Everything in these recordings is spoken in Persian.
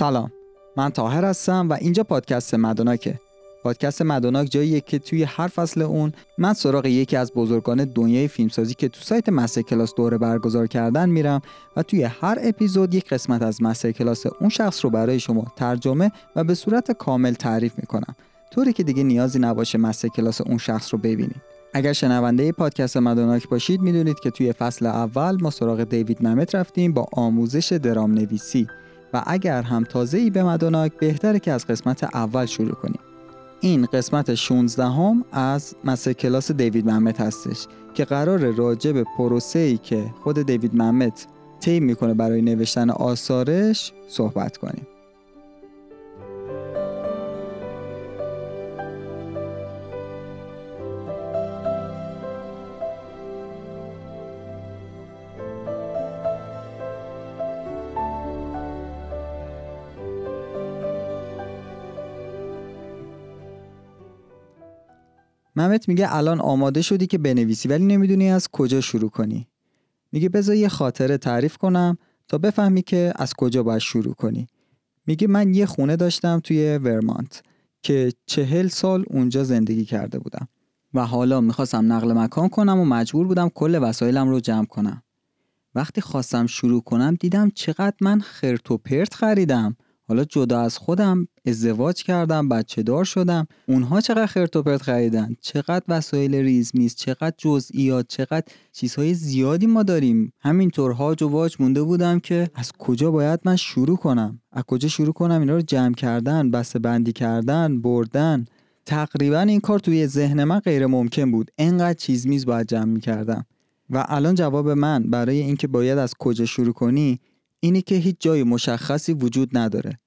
سلام. من تاهر هستم و اینجا پادکست مدوناکه. پادکست مدوناک جاییه که توی هر فصل اون من سراغ یکی از بزرگان دنیای فیلمسازی که تو سایت مستر کلاس دوره برگزار کردن میرم و توی هر اپیزود یک قسمت از مستر کلاس اون شخص رو برای شما ترجمه و به صورت کامل تعریف می‌کنم. طوری که دیگه نیازی نباشه مستر کلاس اون شخص رو ببینید. اگر شنونده پادکست مدوناک باشید می‌دونید که توی فصل اول ما سراغ دیوید نمت رفتیم با آموزش درام نویسی و اگر هم تازه ای به مدوناک بهتره که از قسمت اول شروع کنیم. این قسمت 16 هم از مسه کلاس دیوید محمد هستش که قرار راجع به پروسه ای که خود دیوید محمد طی می‌کنه برای نوشتن آثارش صحبت کنیم. ممت میگه الان آماده شدی که بنویسی ولی نمی‌دونی از کجا شروع کنی. میگه بذار یه خاطره تعریف کنم تا بفهمی که از کجا باید شروع کنی. میگه من یه خونه داشتم توی ورمانت که چهل سال اونجا زندگی کرده بودم و حالا می‌خواستم نقل مکان کنم و مجبور بودم کل وسایلم رو جمع کنم. وقتی خواستم شروع کنم دیدم چقدر من خرت و پرت خریدم. حالا جدا از خودم ازدواج کردم بچه دار شدم. اونها چقدر خرت و پرت خریدن؟ چقدر وسایل ریز میز؟ چقدر جزئیات؟ چقدر چیزهای زیادی ما داریم. همینطور هاج و واج مونده بودم که از کجا باید من شروع کنم؟ از کجا شروع کنم؟ اینا رو جمع کردن بسته بندی کردن بردن. تقریبا این کار توی ذهن من غیر ممکن بود. انقدر چیز میز باید جمع می‌کردم. و الان جواب من برای اینکه باید از کجا شروع کنی اینی که هیچ جای مشخصی وجود نداره.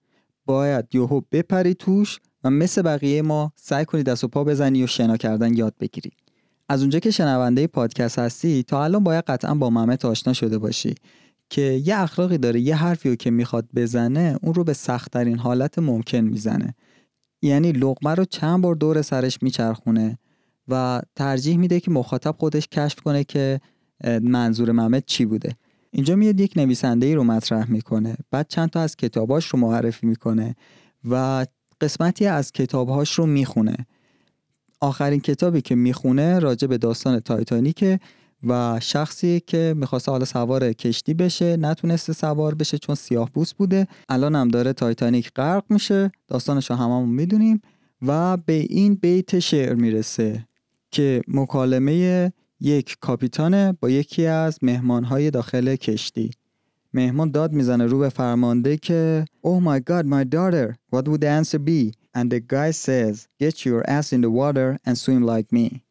باید یهو بپری توش و مثل بقیه ما سعی کنی دست و پا بزنی و شنا کردن یاد بگیری. از اونجا که شنونده پادکست هستی تا الان باید قطعا با ممت آشنا شده باشی که یه اخلاقی داره یه حرفی رو که می‌خواد بزنه اون رو به سختترین حالت ممکن می‌زنه. یعنی لغمه رو چند بار دور سرش میچرخونه و ترجیح میده که مخاطب خودش کشف کنه که منظور ممت چی بوده. اینجا میاد یک نویسنده ای رو مطرح می‌کنه. بعد چند تا از کتاباش رو معرفی می‌کنه و قسمتی از کتابهاش رو می‌خونه. آخرین کتابی که می‌خونه راجع به داستان تایتانیکه و شخصی که می‌خواسته حالا سوار کشتی بشه نتونسته سوار بشه چون سیاه پوست بوده. الان هم داره تایتانیک غرق میشه. داستانش رو هممون می‌دونیم و به این بیت شعر می‌رسه که مکالمه یک کاپیتان با یکی از مهمانهای داخل کشتی. مهمان داد می‌زنه رو به فرمانده که Oh my god my daughter what would the answer be? And the guy says get your ass in the water and swim like me.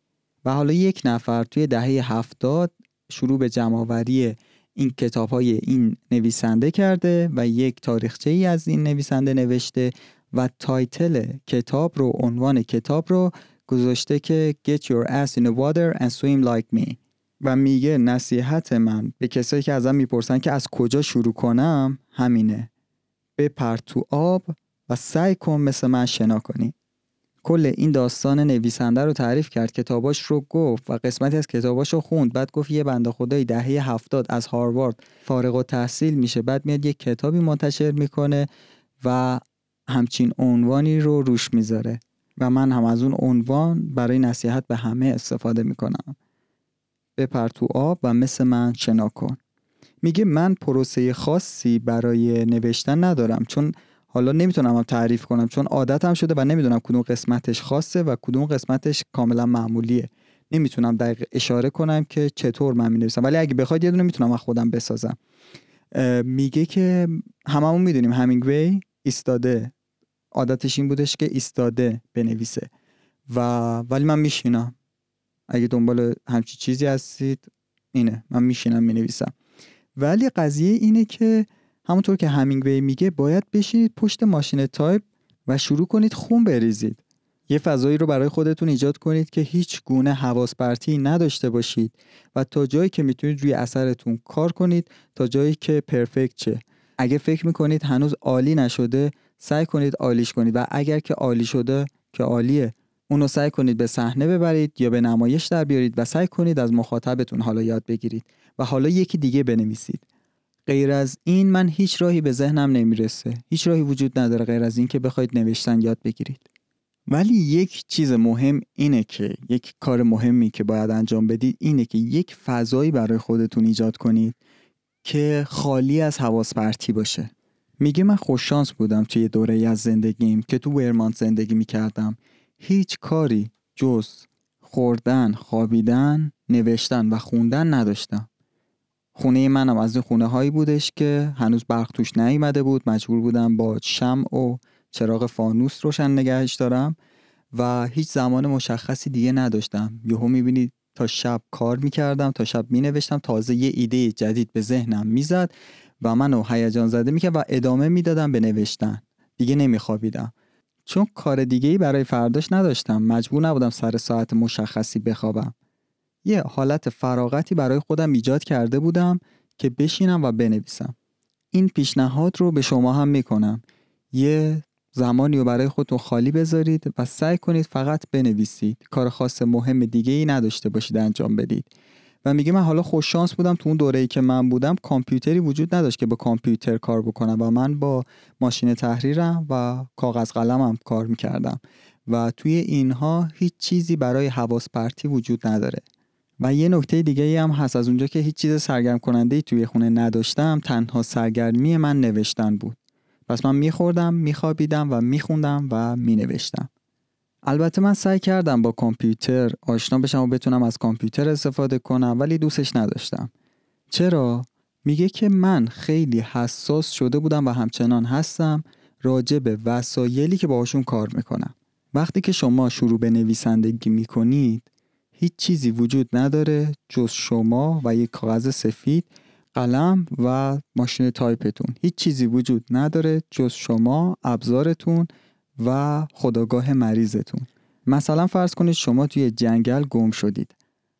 و حالا یک نفر توی دهه هفتاد شروع به جمعآوری این کتاب های این نویسنده کرده و یک تاریخچه ای از این نویسنده نوشته و تایتل کتاب رو عنوان کتاب رو گذاشته که Get your ass in the water and swim like me و میگه نصیحت من به کسایی که ازم می‌پرسن که از کجا شروع کنم همینه. بپر تو آب و سعی کن مثل من شنا کنی. کل این داستان نویسنده رو تعریف کرد کتاباش رو گفت و قسمتی از کتاباش رو خوند. بعد گفت یه بنده خدای دهه هفتاد از هاروارد فارغ و تحصیل میشه. بعد میاد یه کتابی منتشر می‌کنه و همچین عنوانی رو روش می‌ذاره. و من هم از اون عنوان برای نصیحت به همه استفاده می‌کنم. بپر تو آب و مثل من شنا کن. میگه من پروسه خاصی برای نوشتن ندارم چون حالا نمی‌تونم هم تعریف کنم چون عادتم شده و نمی‌دونم کدوم قسمتش خاصه و کدوم قسمتش کاملا معمولیه. نمی‌تونم دقیق اشاره کنم که چطور من می‌نویسم ولی اگه بخواید یه دونه می‌تونم از خودم بسازم. میگه که هممون می‌دونیم همینگوی ایستاده. عادتش این بودش که ایستاده بنویسه. و ولی من میشینم. اگه دنبال همچی چیزی هستید اینه. من میشینم می‌نویسم. ولی قضیه اینه که همونطور که همینگوی میگه باید بشینید پشت ماشین تایپ و شروع کنید خون بریزید. یه فضایی رو برای خودتون ایجاد کنید که هیچ گونه حواس پرتی نداشته باشید و تا جایی که می‌تونید روی اثرتون کار کنید تا جایی که perfect شه اگه فکر می‌کنید هنوز عالی نشده سعی کنید عالیش کنید و اگر که عالی شده که عالیه اونو سعی کنید به صحنه ببرید یا به نمایش در بیارید و سعی کنید از مخاطبتون حالا یاد بگیرید و حالا یکی دیگه بنویسید. غیر از این من هیچ راهی به ذهنم نمی‌رسه. هیچ راهی وجود نداره غیر از این که بخواید نوشتن یاد بگیرید. ولی یک چیز مهم اینه که یک کار مهمی که باید انجام بدید اینه که یک فضایی برای خودتون ایجاد کنید که خالی از حواس پرتی باشه. میگه من خوششانس بودم توی دوره از زندگیم که تو ورمانت زندگی می‌کردم. هیچ کاری جز خوردن، خوابیدن، نوشتن و خوندن نداشتم. خونه منم از این خونه هایی بودش که هنوز برق توش نیومده بود. مجبور بودم با شم و چراغ فانوس روشن نگهش دارم و هیچ زمان مشخصی دیگه نداشتم. یهو می‌بینید تا شب کار می‌کردم تا شب مینوشتم تازه یه ایده جدید به ذهنم می‌زد. و منو هیجان زده می‌کرد و ادامه می‌دادم به نوشتن. دیگه نمیخوابیدم چون کار دیگه ای برای فرداش نداشتم. مجبور نبودم سر ساعت مشخصی بخوابم. یه حالت فراغتی برای خودم ایجاد کرده بودم که بشینم و بنویسم. این پیشنهاد رو به شما هم می‌کنم یه زمانی رو برای خودتون خالی بذارید و سعی کنید فقط بنویسید. کار خاص مهم دیگه ای نداشته باشید انجام بدید. و میگه من حالا خوش شانس بودم تو اون دوره ای که من بودم کامپیوتری وجود نداشت که با کامپیوتر کار بکنم و من با ماشین تحریرم و کاغذ قلمم کار می‌کردم. و توی اینها هیچ چیزی برای حواس پرتی وجود نداره. و یه نکته دیگه ای هم هست از اونجا که هیچ چیز سرگرم کننده ای توی خونه نداشتم تنها سرگرمی من نوشتن بود. پس من میخوردم میخوابیدم و میخوندم و مینوشتم. البته من سعی کردم با کامپیوتر آشنا بشم و بتونم از کامپیوتر استفاده کنم ولی دوستش نداشتم. چرا؟ میگه که من خیلی حساس شده بودم و همچنان هستم راجع به وسایلی که باهاشون کار می‌کنم. وقتی که شما شروع به نویسندگی می‌کنید هیچ چیزی وجود نداره جز شما و یک کاغذ سفید قلم و ماشین تایپتون. هیچ چیزی وجود نداره جز شما ابزارتون و خداگاه مریضتون. مثلا فرض کنید شما توی جنگل گم شدید.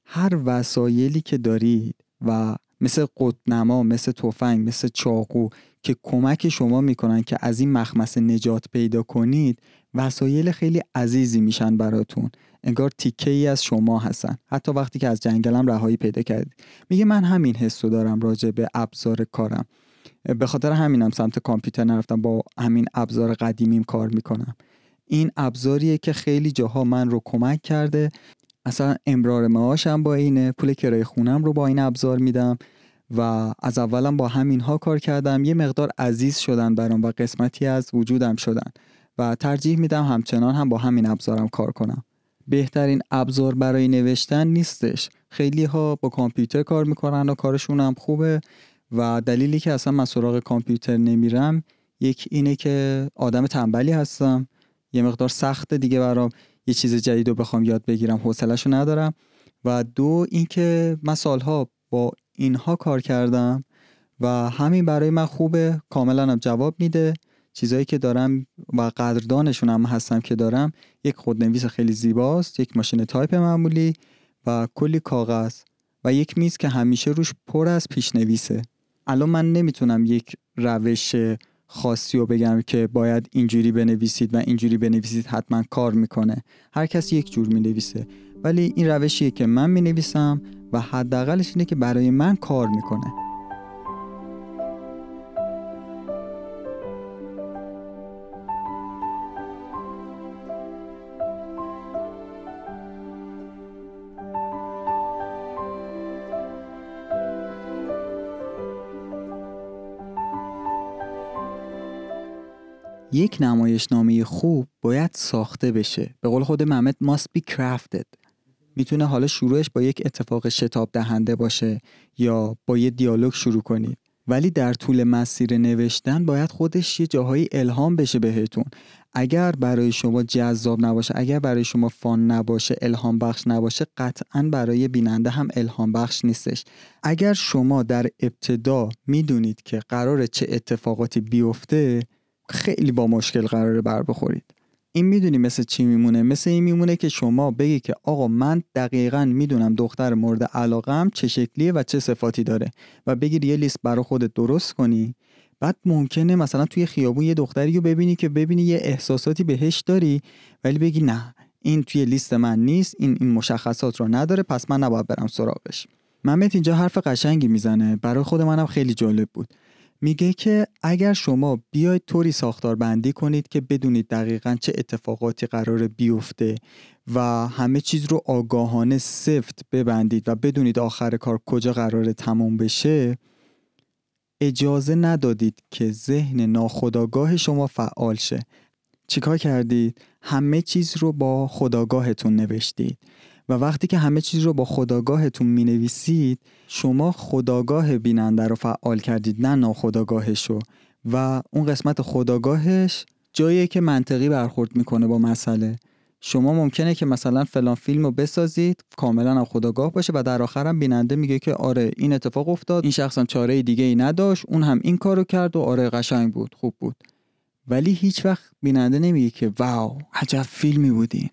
هر وسایلی که دارید و مثل قطنما مثل تفنگ مثل چاقو که کمک شما می‌کنن که از این مخمسه نجات پیدا کنید وسایل خیلی عزیزی میشن براتون. انگار تیکه ای از شما هستن. حتی وقتی که از جنگلم رهایی پیدا کردید. میگه من همین حسو دارم راجع به ابزار کارم. به خاطر همینم سمت کامپیوتر نرفتم با همین ابزار قدیمیم کار می‌کنم. این ابزاریه که خیلی جاها من رو کمک کرده. اصلا امرار معاشم با اینه پول کرایه خونم رو با این ابزار میدم و از اولم با همین ها کار کردم. یه مقدار عزیز شدن برام و قسمتی از وجودم شدن و ترجیح میدم همچنان هم با همین ابزارم کار کنم. بهترین ابزار برای نوشتن نیستش. خیلی ها با کامپیوتر کار می‌کنن و کارشون هم خوبه. و دلیلی که اصلا من سراغ کامپیوتر نمیرم یک اینه که آدم تنبلی هستم. یه مقدار سخته دیگه برام. یه چیز جدید رو بخوام یاد بگیرم حوصله‌شو ندارم. و دو اینکه من سالها با اینها کار کردم و همین برای من خوبه. کاملا هم جواب میده. چیزایی که دارم و قدردانشون هم هستم که دارم یک خودنویس خیلی زیباست یک ماشین تایپ معمولی و کلی کاغذ و یک میز که همیشه روش پر از پیشنویسه. الان من نمی‌تونم یک روش خاصی رو بگم که باید اینجوری بنویسید و اینجوری بنویسید حتما کار می‌کنه. هر کس یک جور می‌نویسه. ولی این روشیه که من می‌نویسم و حداقلش اینه که برای من کار می‌کنه. یک نمایشنامه خوب باید ساخته بشه. به قول خود محمد must be crafted. می‌تونه حالا شروعش با یک اتفاق شتاب دهنده باشه یا با یه دیالوگ شروع کنید ولی در طول مسیر نوشتن باید خودش یه جاهایی الهام بشه بهتون. اگر برای شما جذاب نباشه اگر برای شما فان نباشه الهام بخش نباشه قطعا برای بیننده هم الهام بخش نیستش. اگر شما در ابتدا می‌دونید که قرار چه اتفاقاتی بیفته خیلی با مشکل قراره بر بخورید. این می‌دونی مثل چی میمونه؟ مثل این میمونه که شما بگی که آقا من دقیقا می‌دونم دختر مورد علاقم چه شکلیه و چه صفاتی داره و بگیر یه لیست برای خودت درست کنی. بعد ممکنه مثلا توی خیابون یه دختری رو ببینی که ببینی یه احساساتی بهش داری ولی بگی نه این توی لیست من نیست این این مشخصات رو نداره پس من نباید برم سراغش. ممت اینجا حرف قشنگی می‌زنه. برای خود منم خیلی جالب بود. میگه که اگر شما بیاید طوری ساختار بندی کنید که بدونید دقیقا چه اتفاقاتی قرار بیفته و همه چیز رو آگاهانه سفت ببندید و بدونید آخر کار کجا قرار تموم بشه اجازه ندادید که ذهن ناخداگاه شما فعال شه. چیکار کردید؟ همه چیز رو با خداگاهتون نوشتید. و وقتی که همه چیز رو با خداگاهتون می نویسید شما خداگاه بیننده رو فعال کردید نه ناخداگاهش رو و اون قسمت خداگاهش جایی که منطقی برخورد می‌کنه با مسئله. شما ممکنه که مثلا فلان فیلم رو بسازید کاملا خداگاه باشه و در آخرم بیننده میگه که آره این اتفاق افتاد این شخص هم چاره دیگه ای نداشت اون هم این کارو کرد و آره قشنگ بود خوب بود. ولی هیچ وقت بیننده نمیگه که واو عجب فیلمی بودین.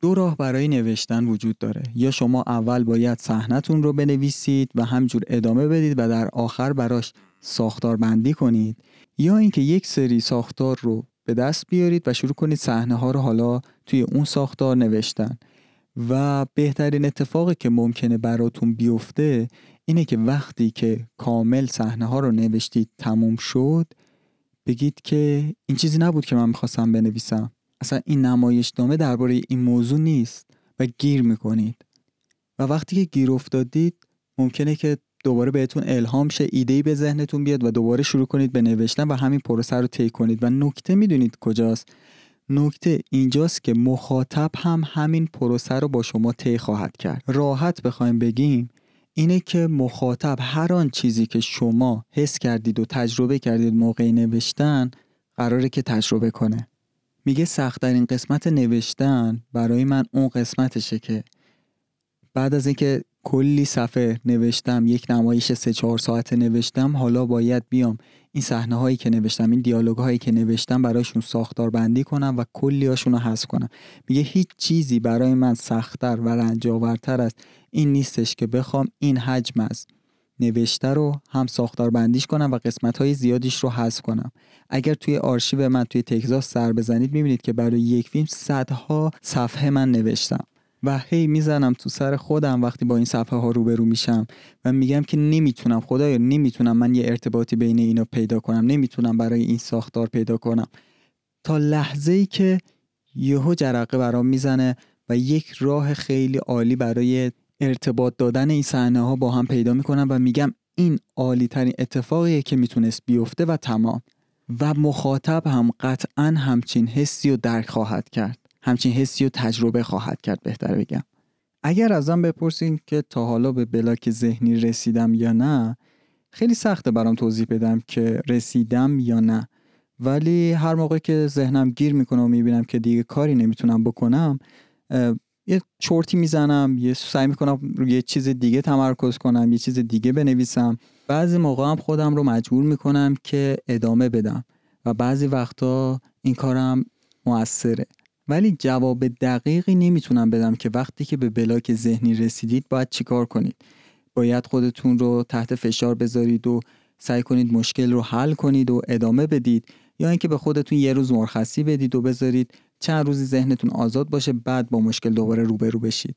دو راه برای نوشتن وجود داره. یا شما اول باید صحنتون رو بنویسید و همجور ادامه بدید و در آخر براش ساختار بندی کنید. یا اینکه یک سری ساختار رو به دست بیارید و شروع کنید صحنه ها رو حالا توی اون ساختار نوشتن. و بهترین اتفاقی که ممکنه براتون بیفته اینه که وقتی که کامل صحنه ها رو نوشتید تموم شد بگید که این چیزی نبود که من می‌خواستم بنویسم. اصلا این نمایشنامه درباره این موضوع نیست و گیر می‌کنید. و وقتی که گیر افتادید ممکنه که دوباره بهتون الهام شه ایده به ذهنتون بیاد و دوباره شروع کنید به نوشتن و همین پروسه رو طی کنید. و نکته می‌دونید کجاست؟ نکته اینجاست که مخاطب هم همین پروسه رو با شما طی خواهد کرد. راحت بخوایم بگیم اینه که مخاطب هر آن چیزی که شما حس کردید و تجربه کردید موقع نوشتن قراره که تجربه کنه. میگه سختترین قسمت نوشتن برای من اون قسمتشه که بعد از اینکه کلی صفحه نوشتم یک نمایش سه چهار ساعته نوشتم حالا باید بیام این صحنه هایی که نوشتم این دیالوگ هایی که نوشتم برایشون ساختار بندی کنم و کلی هاشون رو حذف کنم. میگه هیچ چیزی برای من سختتر و رنجاورتر است این نیستش که بخوام این حجم از نوشته رو هم ساختار بندیش کنم و قسمت های زیادیش رو حذف کنم. اگر توی آرشیو من توی تگزاس سر بزنید می‌بینید که برای یک فیلم صدها صفحه من نوشتم. و هی می‌زنم تو سر خودم وقتی با این صفحه ها روبرو میشم و میگم که نمی‌تونم خدایا نمی‌تونم من یه ارتباطی بین اینا پیدا کنم نمی‌تونم برای این ساختار پیدا کنم. تا لحظه ای که یهو جرقه برام می‌زنه و یک راه خیلی عالی برای ارتباط دادن این صحنه ها با هم پیدا می‌کنم و میگم این عالی ترین اتفاقیه که می‌تونست بیفته و تمام. و مخاطب هم قطعا همچین حسی و درک خواهد کرد. همچین حسی و تجربه خواهد کرد بهتر بگم. اگر ازم بپرسین که تا حالا به بلاک ذهنی رسیدم یا نه خیلی سخته برام توضیح بدم که رسیدم یا نه. ولی هر موقع که ذهنم گیر می‌کنه و می‌بینم که دیگه کاری نمی‌تونم بکنم یه چرتی می‌زنم یه سعی می‌کنم روی یه چیز دیگه تمرکز کنم یه چیز دیگه بنویسم. بعضی موقع هم خودم رو مجبور می‌کنم که ادامه بدم و بعضی وقتا این کارم موثره. ولی جواب دقیقی نمی‌تونم بدم که وقتی که به بلاک ذهنی رسیدید باید چیکار کنید. باید خودتون رو تحت فشار بذارید و سعی کنید مشکل رو حل کنید و ادامه بدید یا اینکه به خودتون یه روز مرخصی بدید و بذارید چند روزی ذهنتون آزاد باشه بعد با مشکل دوباره روبرو بشید.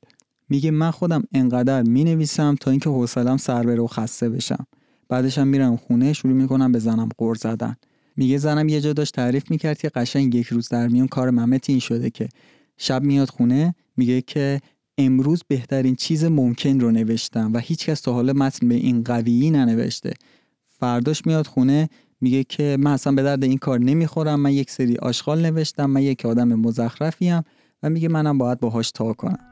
میگه من خودم انقدر می نویسم تا اینکه حوصلم سر بره و خسته بشم. بعدش هم میرم خونه شروع می‌کنم به زنم قور زدن. میگه زنم یه جا داشت تعریف می‌کرد که قشنگ یک روز در میون کار ممت این شده که شب میاد خونه میگه که امروز بهترین چیز ممکن رو نوشتم و هیچکس تا حالا متن به این قویی ننوشته. فرداش میاد خونه میگه که من اصلا به درد این کار نمی‌خورم من یک سری آشغال نوشتم من یک آدم مزخرفیم و میگه منم باید باهاش تا کنم.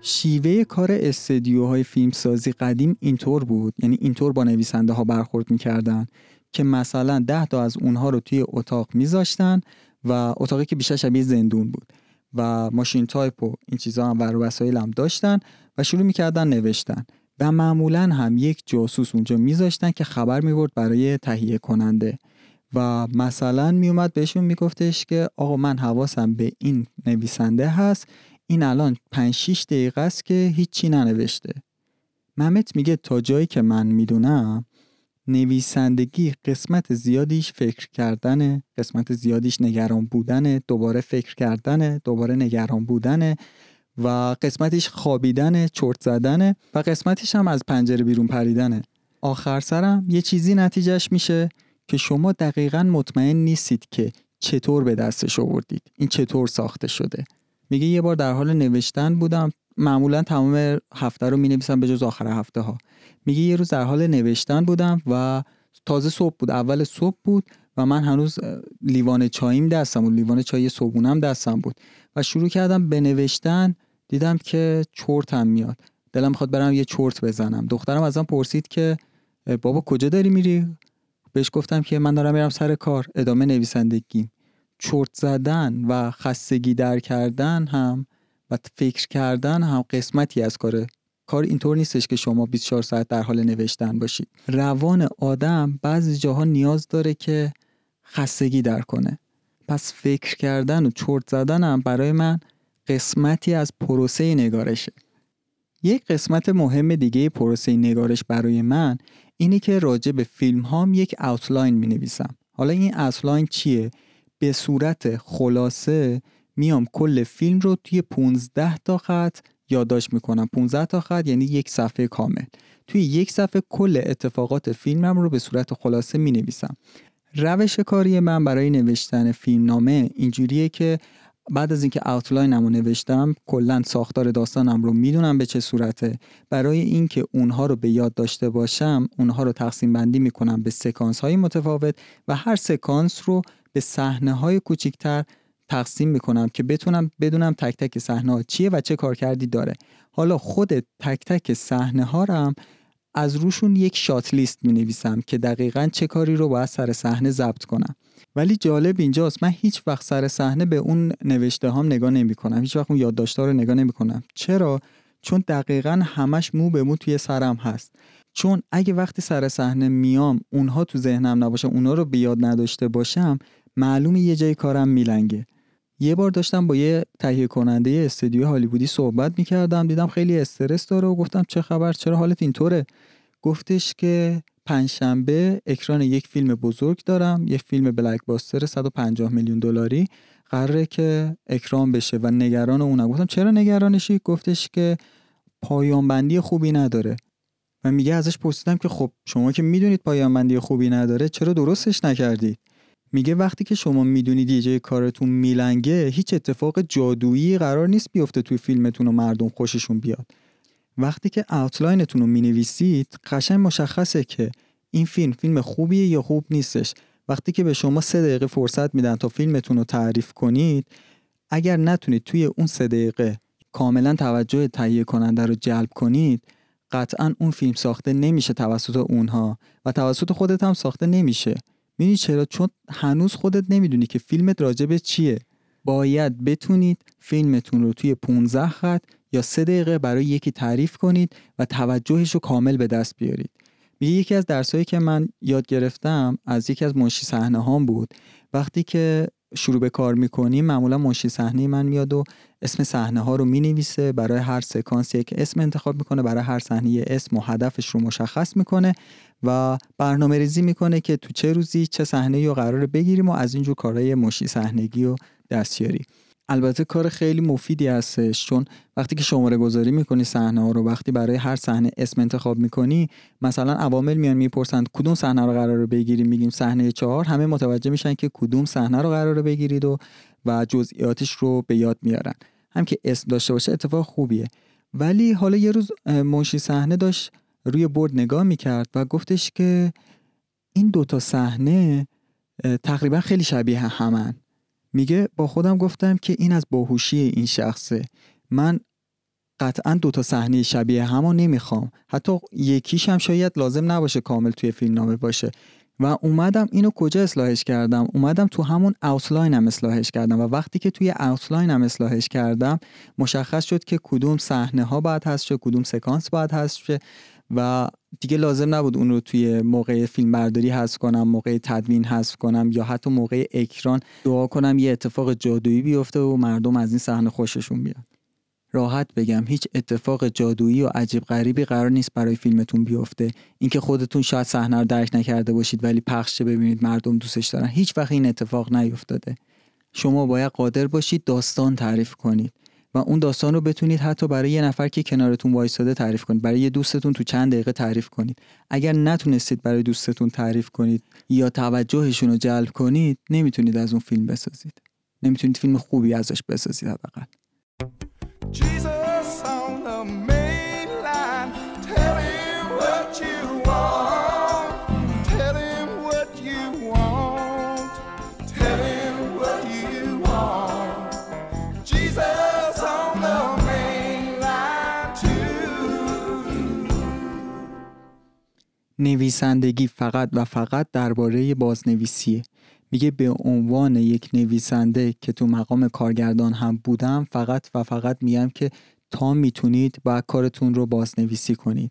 شیوه کار استدیوهای فیلمسازی قدیم اینطور بود یعنی اینطور با نویسنده ها برخورد می‌کردن که مثلا ده تا از اونها رو توی اتاق میذاشتن و اتاقی که بیشتر شبیه زندون بود و ماشین تایپ و این چیزها هم و وسایل هم داشتن و شروع می‌کردن نوشتن و معمولا هم یک جاسوس اونجا میذاشتن که خبر می‌برد برای تهیه کننده و مثلا میومد بهشون میگفتش که آقا من حواسم به این نویسنده هست این الان 5 6 دقیقه است که هیچی ننوشته. ممت میگه تا جایی که من می‌دونم نویسندگی قسمت زیادیش فکر کردنه قسمت زیادیش نگران بودنه دوباره فکر کردنه دوباره نگران بودنه و قسمتش خوابیدنه چرت زدنه و قسمتش هم از پنجره بیرون پریدنه آخر سرم یه چیزی نتیجهش میشه که شما دقیقا مطمئن نیستید که چطور به دستش آوردید. این چطور ساخته شده. میگه یه بار در حال نوشتن بودم. معمولا تمام هفته رو می نویسم به جز آخر هفته ها میگه یه روز در حال نوشتن بودم و تازه صبح بود اول صبح بود و من هنوز لیوان چاییم دستم بود. لیوان چای صبحونم دستم بود. و شروع کردم به نوشتن. دیدم که چرتم میاد. دلم می‌خواد برم یه چرت بزنم. دخترم ازم پرسید که بابا کجا داری میری؟ بهش گفتم که من دارم میرم سر کار. ادامه نویسندگی چرت زدن و خستگی در کردن هم و فکر کردن هم قسمتی از کاره کار اینطور نیستش که شما 24 ساعت در حال نوشتن باشید. روان آدم بعضی جاها نیاز داره که خستگی در کنه. پس فکر کردن و چرت زدن هم برای من قسمتی از پروسه نگارشه. یک قسمت مهم دیگه پروسه نگارش برای من اینه که راجع به فیلم هام یک اوتلاین می نویسم حالا این اوتلاین چیه؟ به صورت خلاصه میام کل فیلم رو توی 15 تا خط یادداشت می‌کنم. 15 تا خط یعنی یک صفحه کامل. توی یک صفحه کل اتفاقات فیلمم رو به صورت خلاصه می نویسم روش کاری من برای نوشتن فیلم نامه اینجوریه که بعد از اینکه اوتلاینم رو نوشتم کلا ساختار داستانم رو می‌دونم به چه صورته. برای اینکه اونها رو به یاد داشته باشم اونها رو تقسیم بندی می‌کنم به سکانس های متفاوت و هر سکانس رو به صحنه های کوچیکتر تقسیم می‌کنم که بتونم بدونم تک تک صحنه چیه و چه کارکردی داره. حالا خود تک تک صحنه ها هم از روشون یک شات لیست می نویسم که دقیقا چه کاری رو باید سر صحنه ضبط کنم. ولی جالب اینجاست من هیچ وقت سر صحنه به اون نوشته هام نگاه نمی کنم هیچ وقت اون یادداشت‌ها رو نگاه نمی کنم چرا؟ چون دقیقا همش مو به مو توی سرم هست. چون اگه وقتی سر صحنه میام اونها تو ذهنم نباشه اونها رو به یاد نداشته باشم معلومه یه جای کارم میلنگه. یه بار داشتم با یه تهیه کننده استودیو هالیوودی صحبت می‌کردم دیدم خیلی استرس داره و گفتم چه خبر؟ چرا حالت اینطوره؟ گفتش که پنجشنبه اکران یک فیلم بزرگ دارم یک فیلم بلک باستر 150 میلیون دلاری. قراره که اکران بشه و نگران اونم گفتم چرا نگرانشی؟ گفتش که پایان بندی خوبی نداره. و میگه ازش پرسیدم که خب شما که می‌دونید پایان بندی خوبی نداره چرا درستش نکردید میگه وقتی که شما می‌دونید یه جای کارتون میلنگه هیچ اتفاق جادویی قرار نیست بیفته توی فیلمتون و مردم خوششون بیاد. وقتی که اوتلاینتون رو می‌نویسید قشنگ مشخصه که این فیلم فیلم خوبیه یا خوب نیستش. وقتی که به شما سه دقیقه فرصت میدن تا فیلمتون رو تعریف کنید اگر نتونید توی اون سه دقیقه کاملا توجه تهیه کننده رو جلب کنید قطعا اون فیلم ساخته نمیشه توسط اونها و توسط خودت هم ساخته نمیشه. می‌دونی چرا؟ چون هنوز خودت نمی‌دونی که فیلمت راجبه چیه. باید بتونید فیلمتون رو توی 15 خط یا سه دقیقه برای یکی تعریف کنید و توجهش رو کامل به دست بیارید. میگه یکی از درسایی که من یاد گرفتم از یکی از منشی صحنه هام بود. وقتی که شروع به کار می‌کنیم معمولا منشی صحنه من میاد و اسم صحنه ها رو می‌نویسه. برای هر سکانس یک اسم انتخاب می‌کنه. برای هر صحنه اسم و هدفش رو مشخص می‌کنه. و برنامه ریزی می‌کنه که تو چه روزی چه صحنه رو قرار بگیریم و از اینجور کارهای مشی صحنگی و دستیاری. البته کار خیلی مفیدی هستش چون وقتی که شماره گذاری می‌کنی صحنه ها رو وقتی برای هر صحنه اسم انتخاب می‌کنی مثلا عوامل میان می‌پرسند کدوم صحنه رو قرار بگیریم میگیم صحنه چهار همه متوجه میشن که کدوم صحنه رو قرار بگیرید و و جزئیاتش رو به یاد میارن. هم که اسم داشته باشه اتفاق خوبیه. ولی حالا یه روز منشی صحنه داشت روی برد نگاه می‌کرد و گفتش که این دوتا صحنه تقریبا خیلی شبیه همن. میگه با خودم گفتم که این از باهوشی این شخصه. من قطعا دوتا صحنه شبیه همو نمی‌خوام. حتی یکیش هم شاید لازم نباشه کامل توی فیلم نامه باشه. و اومدم اینو کجا اصلاحش کردم؟ اومدم تو همون اوتلاین هم اصلاحش کردم و وقتی که توی اوتلاین هم اصلاحش کردم مشخص شد که کدوم صحنه ها باید هست شه کدوم سکانس باید هست شه و دیگه لازم نبود اون رو توی موقع فیلم برداری حذف کنم موقع تدوین حذف کنم یا حتی موقع اکران دعا کنم یه اتفاق جادویی بیفته و مردم از این صحنه خوششون بیاد راحت بگم هیچ اتفاق جادویی و عجیب غریبی قرار نیست برای فیلمتون بیفته. اینکه خودتون شاید صحنه رو درک نکرده باشید ولی پخش ببینید مردم دوستش دارن. هیچ وقت این اتفاق نیفتاده. شما باید قادر باشید داستان تعریف کنید. و اون داستان رو بتونید حتی برای یه نفر که کنارتون وایساده تعریف کنید. برای یه دوستتون تو چند دقیقه تعریف کنید. اگر نتونستید برای دوستتون تعریف کنید یا توجهشون رو جلب کنید نمی‌تونید از اون فیلم بسازید. نمی‌تونید فیلم خوبی ازش بسازید حداقل. نویسندگی فقط و فقط درباره بازنویسیه. میگه به عنوان یک نویسنده که تو مقام کارگردان هم بودم فقط و فقط میگم که تا می‌تونید باید کارتون رو بازنویسی کنید.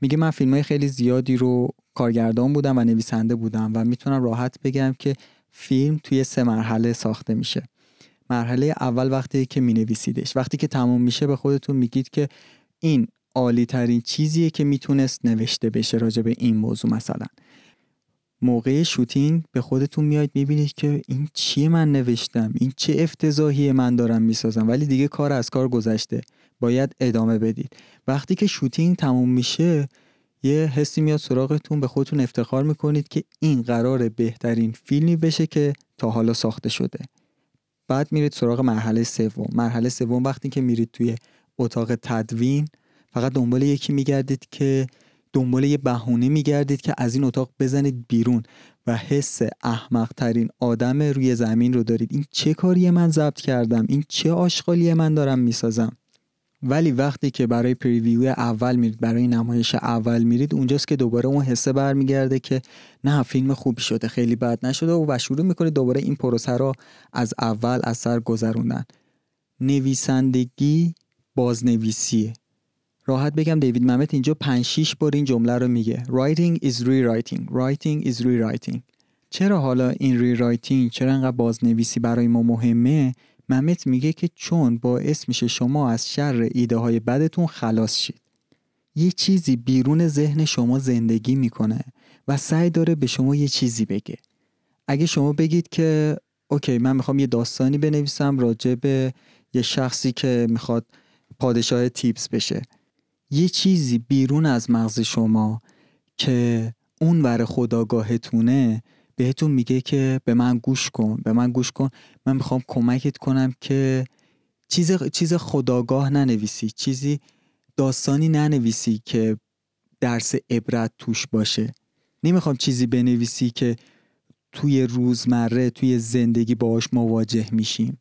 میگه من فیلم های خیلی زیادی رو کارگردان بودم و نویسنده بودم و می‌تونم راحت بگم که فیلم توی سه مرحله ساخته میشه. مرحله اول وقتی که می نویسیدش وقتی که تموم میشه به خودتون میگید که این عالی ترین چیزیه که می‌تونست نوشته بشه راجع به این موضوع مثلا. موقع شوتینگ به خودتون میاید می‌بینید که این چیه من نوشتم این چه افتضاحی من دارم می‌سازم ولی دیگه کار از کار گذشته باید ادامه بدید. وقتی که شوتینگ تموم میشه یه حسی میاد سراغتون به خودتون افتخار می‌کنید که این قرار بهترین فیلمی بشه که تا حالا ساخته شده. بعد میرید سراغ مرحله سوم. مرحله سوم وقتی که میرید توی اتاق تدوین فقط دنبال یکی میگردید که دنبال یه بهونه میگردید که از این اتاق بزنید بیرون و حس احمق ترین آدم روی زمین رو دارید. این چه کاری من ضبط کردم؟ این چه آشغالی من دارم می‌سازم؟ ولی وقتی که برای پریویو اول میرید برای نمایش اول میرید اونجاست که دوباره اون حسه برمیگرده که نه فیلم خوبی شده خیلی بد نشده و شروع می‌کنید دوباره این پروسه رو از اول از سر گذروندن. نویسندگی بازنویسیه. راحت بگم دیوید ممت اینجا 5 6 بار این جمله رو میگه. Writing is rewriting. Writing is rewriting. چرا حالا این ریرایتینگ چرا انقدر بازنویسی برای ما مهمه؟ ممت میگه که چون باعث میشه شما از شر ایده های بدتون خلاص شید. یه چیزی بیرون ذهن شما زندگی می‌کنه و سعی داره به شما یه چیزی بگه. اگه شما بگید که اوکی من می‌خوام یه داستانی بنویسم راجع به یه شخصی که می‌خواد پادشاه تیپس بشه. یه چیزی بیرون از مغز شما که اون ور خداگاهتونه بهتون میگه که به من گوش کن به من گوش کن. من می‌خوام کمکت کنم که چیز چیز خداگاه ننویسی چیزی داستانی ننویسی که درس عبرت توش باشه. نمی‌خوام چیزی بنویسی که توی روزمره توی زندگی باهاش مواجه میشیم.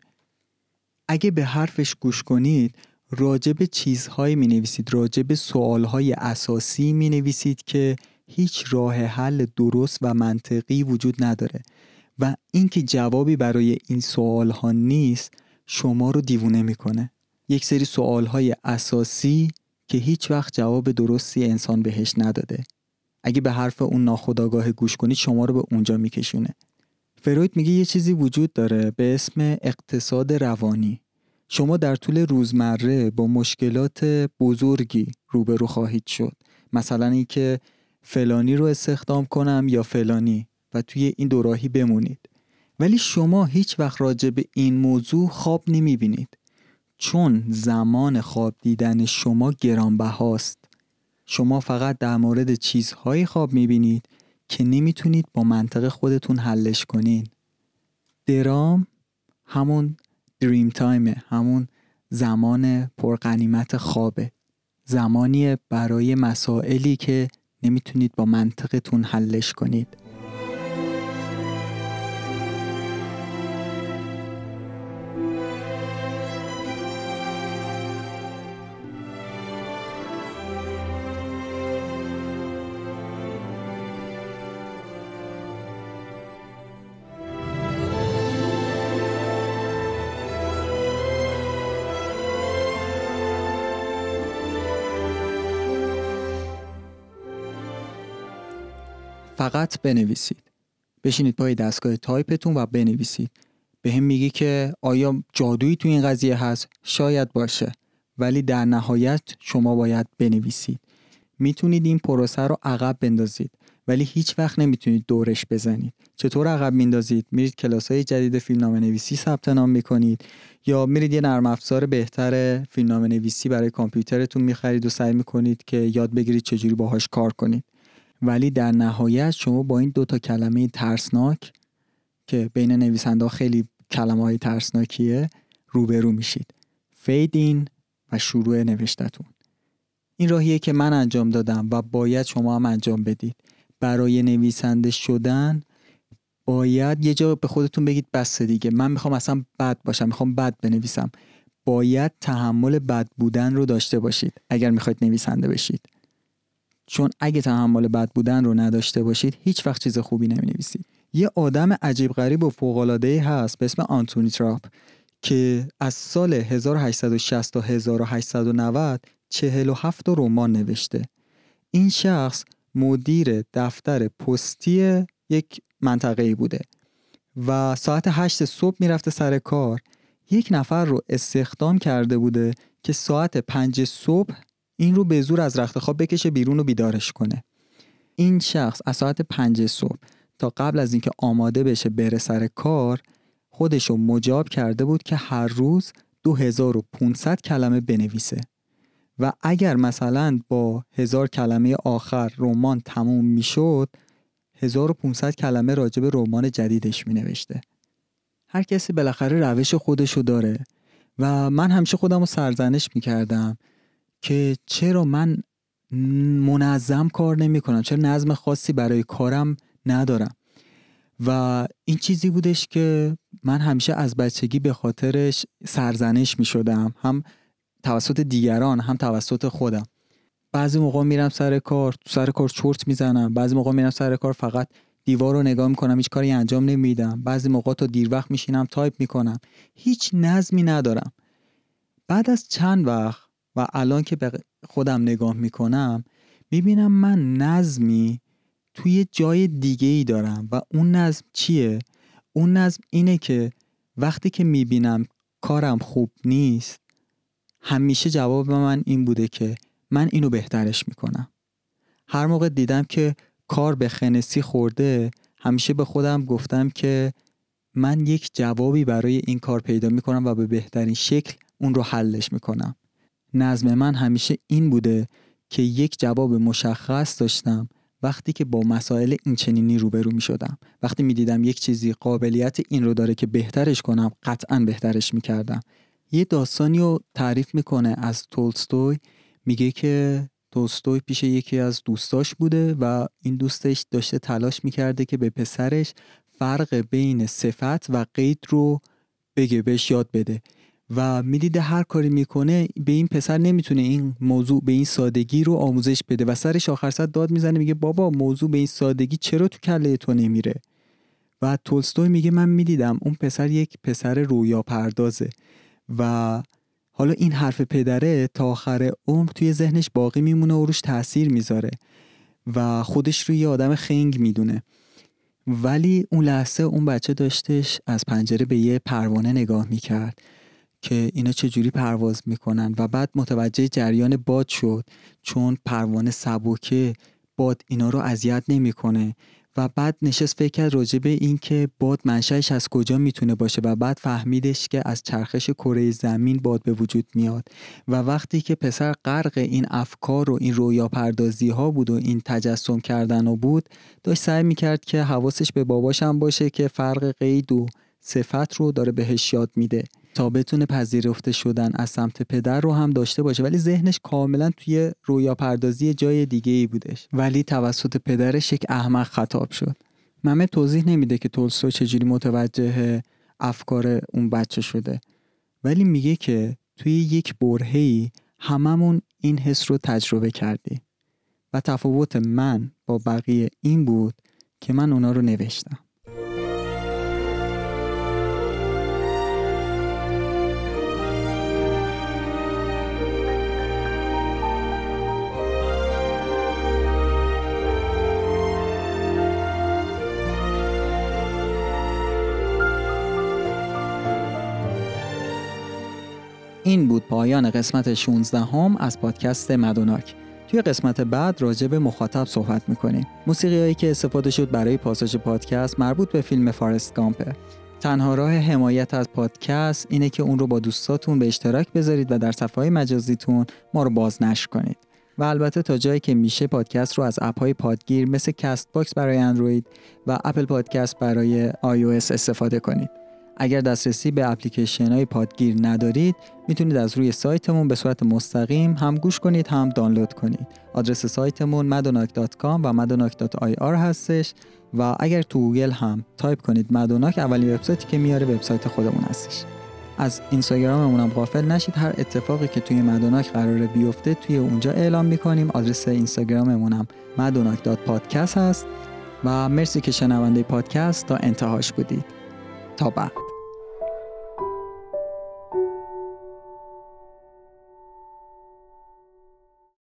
اگه به حرفش گوش کنید راجب چیزهایی می نویسید راجب سوالهای اساسی می نویسید که هیچ راه حل درست و منطقی وجود نداره و اینکه جوابی برای این سوال ها نیست شما رو دیوونه می‌کنه. یک سری سوال های اساسی که هیچ وقت جواب درستی انسان بهش نداده. اگه به حرف اون ناخداگاه گوش کنید شما رو به اونجا میکشونه. فروید میگه یه چیزی وجود داره به اسم اقتصاد روانی. شما در طول روزمره با مشکلات بزرگی روبرو خواهید شد. مثلا اینکه فلانی رو استخدام کنم یا فلانی و توی این دوراهی بمونید. ولی شما هیچ وقت راجع به این موضوع خواب نمی بینید چون زمان خواب دیدن شما گرانبهاست. شما فقط در مورد چیزهایی خواب می بینید که نمی‌تونید با منطق خودتون حلش کنین. درام همون دریم تایمه. همون زمان پرقنیمت خوابه. زمانی برای مسائلی که نمی‌تونید با منطقتون حلش کنید. فقط بنویسید. بشینید پای دستگاه تایپتون و بنویسید. به هم میگی که آیا جادویی تو این قضیه هست؟ شاید باشه. ولی در نهایت شما باید بنویسید. می‌تونید این پروسه رو عقب بندازید. ولی هیچ وقت نمی‌تونید دورش بزنید. چطور عقب میندازید؟ میرید کلاس های جدید فیلمنامه نویسی ثبت نام می‌کنید. یا میرید یه نرم افزار بهتر فیلمنامه نویسی برای کامپیوترتون می‌خرید و سعی می‌کنید که یاد بگیرید چجوری باهاش کار کنید. ولی در نهایت شما با این دو تا کلمه ترسناک که بین نویسنده خیلی کلمه های ترسناکیه روبرو میشید. فید این و شروع نوشتتون. این راهیه که من انجام دادم و باید شما هم انجام بدید. برای نویسنده شدن باید یه جا به خودتون بگید بس دیگه. من می‌خوام اصلا بد باشم می‌خوام بد بنویسم. باید تحمل بد بودن رو داشته باشید اگر می‌خواید نویسنده بشید. چون اگه تحمل بد بودن رو نداشته باشید هیچ وقت چیز خوبی نمی نویسید یه آدم عجیب غریب و فوق‌العاده هست به اسم آنتونی تراپ که از سال 1860 تا 1890 47 رمان نوشته. این شخص مدیر دفتر پستی یک منطقه بوده و ساعت 8 صبح می‌رفته سر کار. یک نفر رو استخدام کرده بوده که ساعت 5 صبح این رو به زور از رخت خواب بکشه بیرون و بیدارش کنه. این شخص از ساعت 5 صبح تا قبل از اینکه آماده بشه بره سر کار خودش رو مجاب کرده بود که هر روز 2500 کلمه بنویسه. و اگر مثلا با هزار کلمه آخر رمان تموم می‌شد 1500 کلمه راجع رمان جدیدش می نوشته. هر کسی بالاخره روش خودشو داره. و من همیشه خودم رو سرزنش می کردم که چرا من منظم کار نمی کنم چرا نظم خاصی برای کارم ندارم. و این چیزی بودش که من همیشه از بچگی به خاطرش سرزنش می شدم هم توسط دیگران هم توسط خودم. بعضی موقع میرم سر کار تو سر کار چرت می‌زنم بعضی موقع میرم سر کار فقط دیوار رو نگاه می‌کنم هیچ کاری انجام نمیدم. بعضی موقع تا دیر وقت میشینم تایپ می‌کنم. هیچ نظمی ندارم. بعد از چند وقت و الان که به خودم نگاه می‌کنم می‌بینم من نظمی توی جای دیگه ای دارم و اون نظم چیه؟ اون نظم اینه که وقتی که می‌بینم کارم خوب نیست همیشه جواب من این بوده که من اینو بهترش می‌کنم هر موقع دیدم که کار به خنسی خورده همیشه به خودم گفتم که من یک جوابی برای این کار پیدا می‌کنم و به بهترین شکل اون رو حلش می‌کنم نظم من همیشه این بوده که یک جواب مشخص داشتم وقتی که با مسائل این چنینی روبرو می شدم وقتی می دیدم یک چیزی قابلیت این رو داره که بهترش کنم قطعا بهترش می کردم یه داستانی رو تعریف می‌کنه از تولستوی. میگه که تولستوی پیش یکی از دوستاش بوده و این دوستش داشته تلاش می‌کرده که به پسرش فرق بین صفت و قید رو بگه بهش یاد بده. و می‌دیده هر کاری می‌کنه به این پسر نمی‌تونه این موضوع به این سادگی رو آموزش بده. و سرش آخر سر داد می‌زنه میگه بابا موضوع به این سادگی چرا تو کله تو نمیره؟ و تولستوی میگه من می‌دیدم اون پسر یک پسر رویا پردازه. و حالا این حرف پدره تا آخر عمر توی ذهنش باقی میمونه و روش تاثیر می‌ذاره. و خودش رو یه آدم خنگ می‌دونه. ولی اون لحظه اون بچه داشتش از پنجره به یه پروانه نگاه می‌کرد. که اینا چجوری پرواز می‌کنن. و بعد متوجه جریان باد شد چون پروانه سبکه باد اینا رو اذیت نمی‌کنه. و بعد نشست فکر کرد راجع به این که باد منشأش از کجا می‌تونه باشه و بعد فهمیدش که از چرخش کره زمین باد به وجود میاد. و وقتی که پسر غرق این افکار و این رویا پردازی ها بود و این تجسم کردن و بود داشت سعی می‌کرد که حواسش به باباش باشه که فرق قید و صفت رو داره بهش یاد میده. تا بتونه پذیرفته شدن از سمت پدر رو هم داشته باشه. ولی ذهنش کاملا توی رویا پردازی جای دیگه ای بودش. ولی توسط پدرش یک احمق خطاب شد. ممه توضیح نمیده که تولستوی چجوری متوجه افکار اون بچه شده. ولی میگه که توی یک برهی هممون این حس رو تجربه کردی. و تفاوت من با بقیه این بود که من اونا رو نوشتم. این بود پایان قسمت 16 هم از پادکست مدوناک. توی قسمت بعد راجع به مخاطب صحبت می‌کنیم. موسیقی هایی که استفاده شد برای پاساژ پادکست مربوط به فیلم فارست گامپه. تنها راه حمایت از پادکست اینه که اون رو با دوستاتون به اشتراک بذارید و در صفحه مجازیتون ما رو بازنشر کنید. و البته تا جایی که میشه پادکست رو از app های پادگیر مثل Castbox برای اندروید و Apple Podcast برای iOS استفاده کنید. اگر دسترسی به اپلیکیشن های پادگیر ندارید می‌تونید از روی سایتمون به صورت مستقیم هم گوش کنید هم دانلود کنید. آدرس سایتمون madonak.com و madonak.ir هستش و اگر تو گوگل هم تایپ کنید مدوناک اولین وبسایتی که میاره وبسایت خودمون هستش. از اینستاگراممون هم غافل نشید هر اتفاقی که توی مدوناک قراره بیفته توی اونجا اعلام می‌کنیم. آدرس اینستاگراممون هم مدوناک هست و مرسی که شنونده پادکست تا انتهاش بودید. تا بعد.